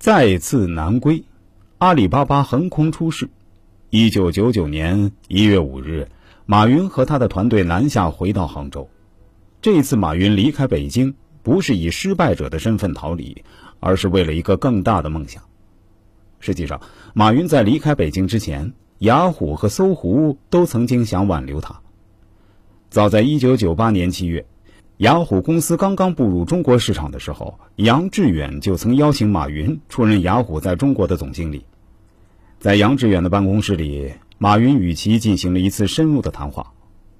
再次南归，阿里巴巴横空出世。一九九九年一月五日，马云和他的团队南下回到杭州。这一次，马云离开北京，不是以失败者的身份逃离，而是为了一个更大的梦想。实际上，马云在离开北京之前，雅虎和搜狐都曾经想挽留他。早在一九九八年七月。雅虎公司刚刚步入中国市场的时候，杨致远就曾邀请马云出任雅虎在中国的总经理。在杨致远的办公室里，马云与其进行了一次深入的谈话。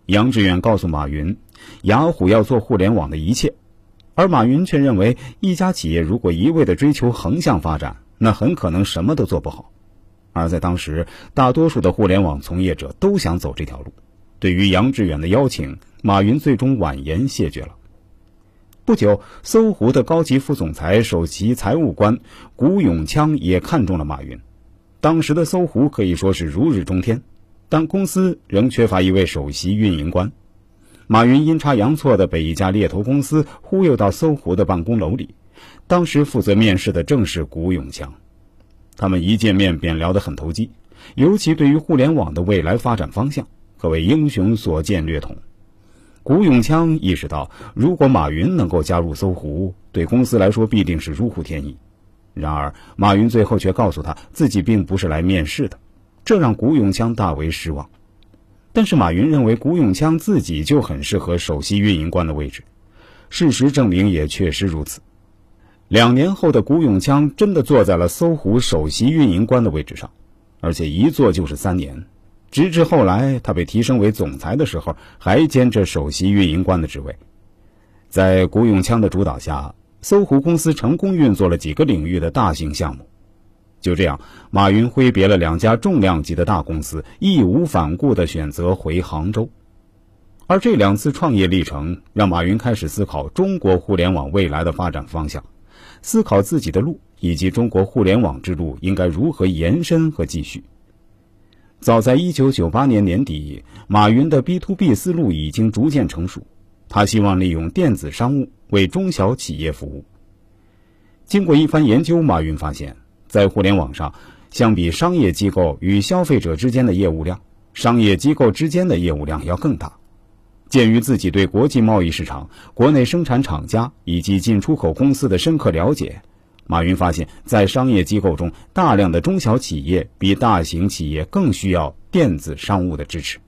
杨致远告诉马云，雅虎要做互联网的一切，而马云却认为，一家企业如果一味的追求横向发展，那很可能什么都做不好。而在当时，大多数的互联网从业者都想走这条路。对于杨致远的邀请。马云最终婉言谢绝了。不久，搜狐的高级副总裁、首席财务官谷永锵也看中了马云。当时的搜狐可以说是如日中天，但公司仍缺乏一位首席运营官。马云阴差阳错的被一家猎头公司忽悠到搜狐的办公楼里，当时负责面试的正是谷永锵。他们一见面便聊得很投机，尤其对于互联网的未来发展方向，可谓英雄所见略同。谷永锵意识到，如果马云能够加入搜狐，对公司来说必定是如虎添翼。然而，马云最后却告诉他自己并不是来面试的，这让谷永锵大为失望。但是，马云认为谷永锵自己就很适合首席运营官的位置，事实证明也确实如此。两年后的谷永锵真的坐在了搜狐首席运营官的位置上，而且一坐就是三年。直至后来，他被提升为总裁的时候，还兼着首席运营官的职位。在谷永锵的主导下，搜狐公司成功运作了几个领域的大型项目。就这样，马云挥别了两家重量级的大公司，义无反顾地选择回杭州。而这两次创业历程，让马云开始思考中国互联网未来的发展方向，思考自己的路以及中国互联网之路应该如何延伸和继续。早在一九九八年年底，马云的 B to B 思路已经逐渐成熟。他希望利用电子商务为中小企业服务。经过一番研究，马云发现，在互联网上，相比商业机构与消费者之间的业务量，商业机构之间的业务量要更大。鉴于自己对国际贸易市场、国内生产厂家以及进出口公司的深刻了解。马云发现，在商业机构中，大量的中小企业比大型企业更需要电子商务的支持。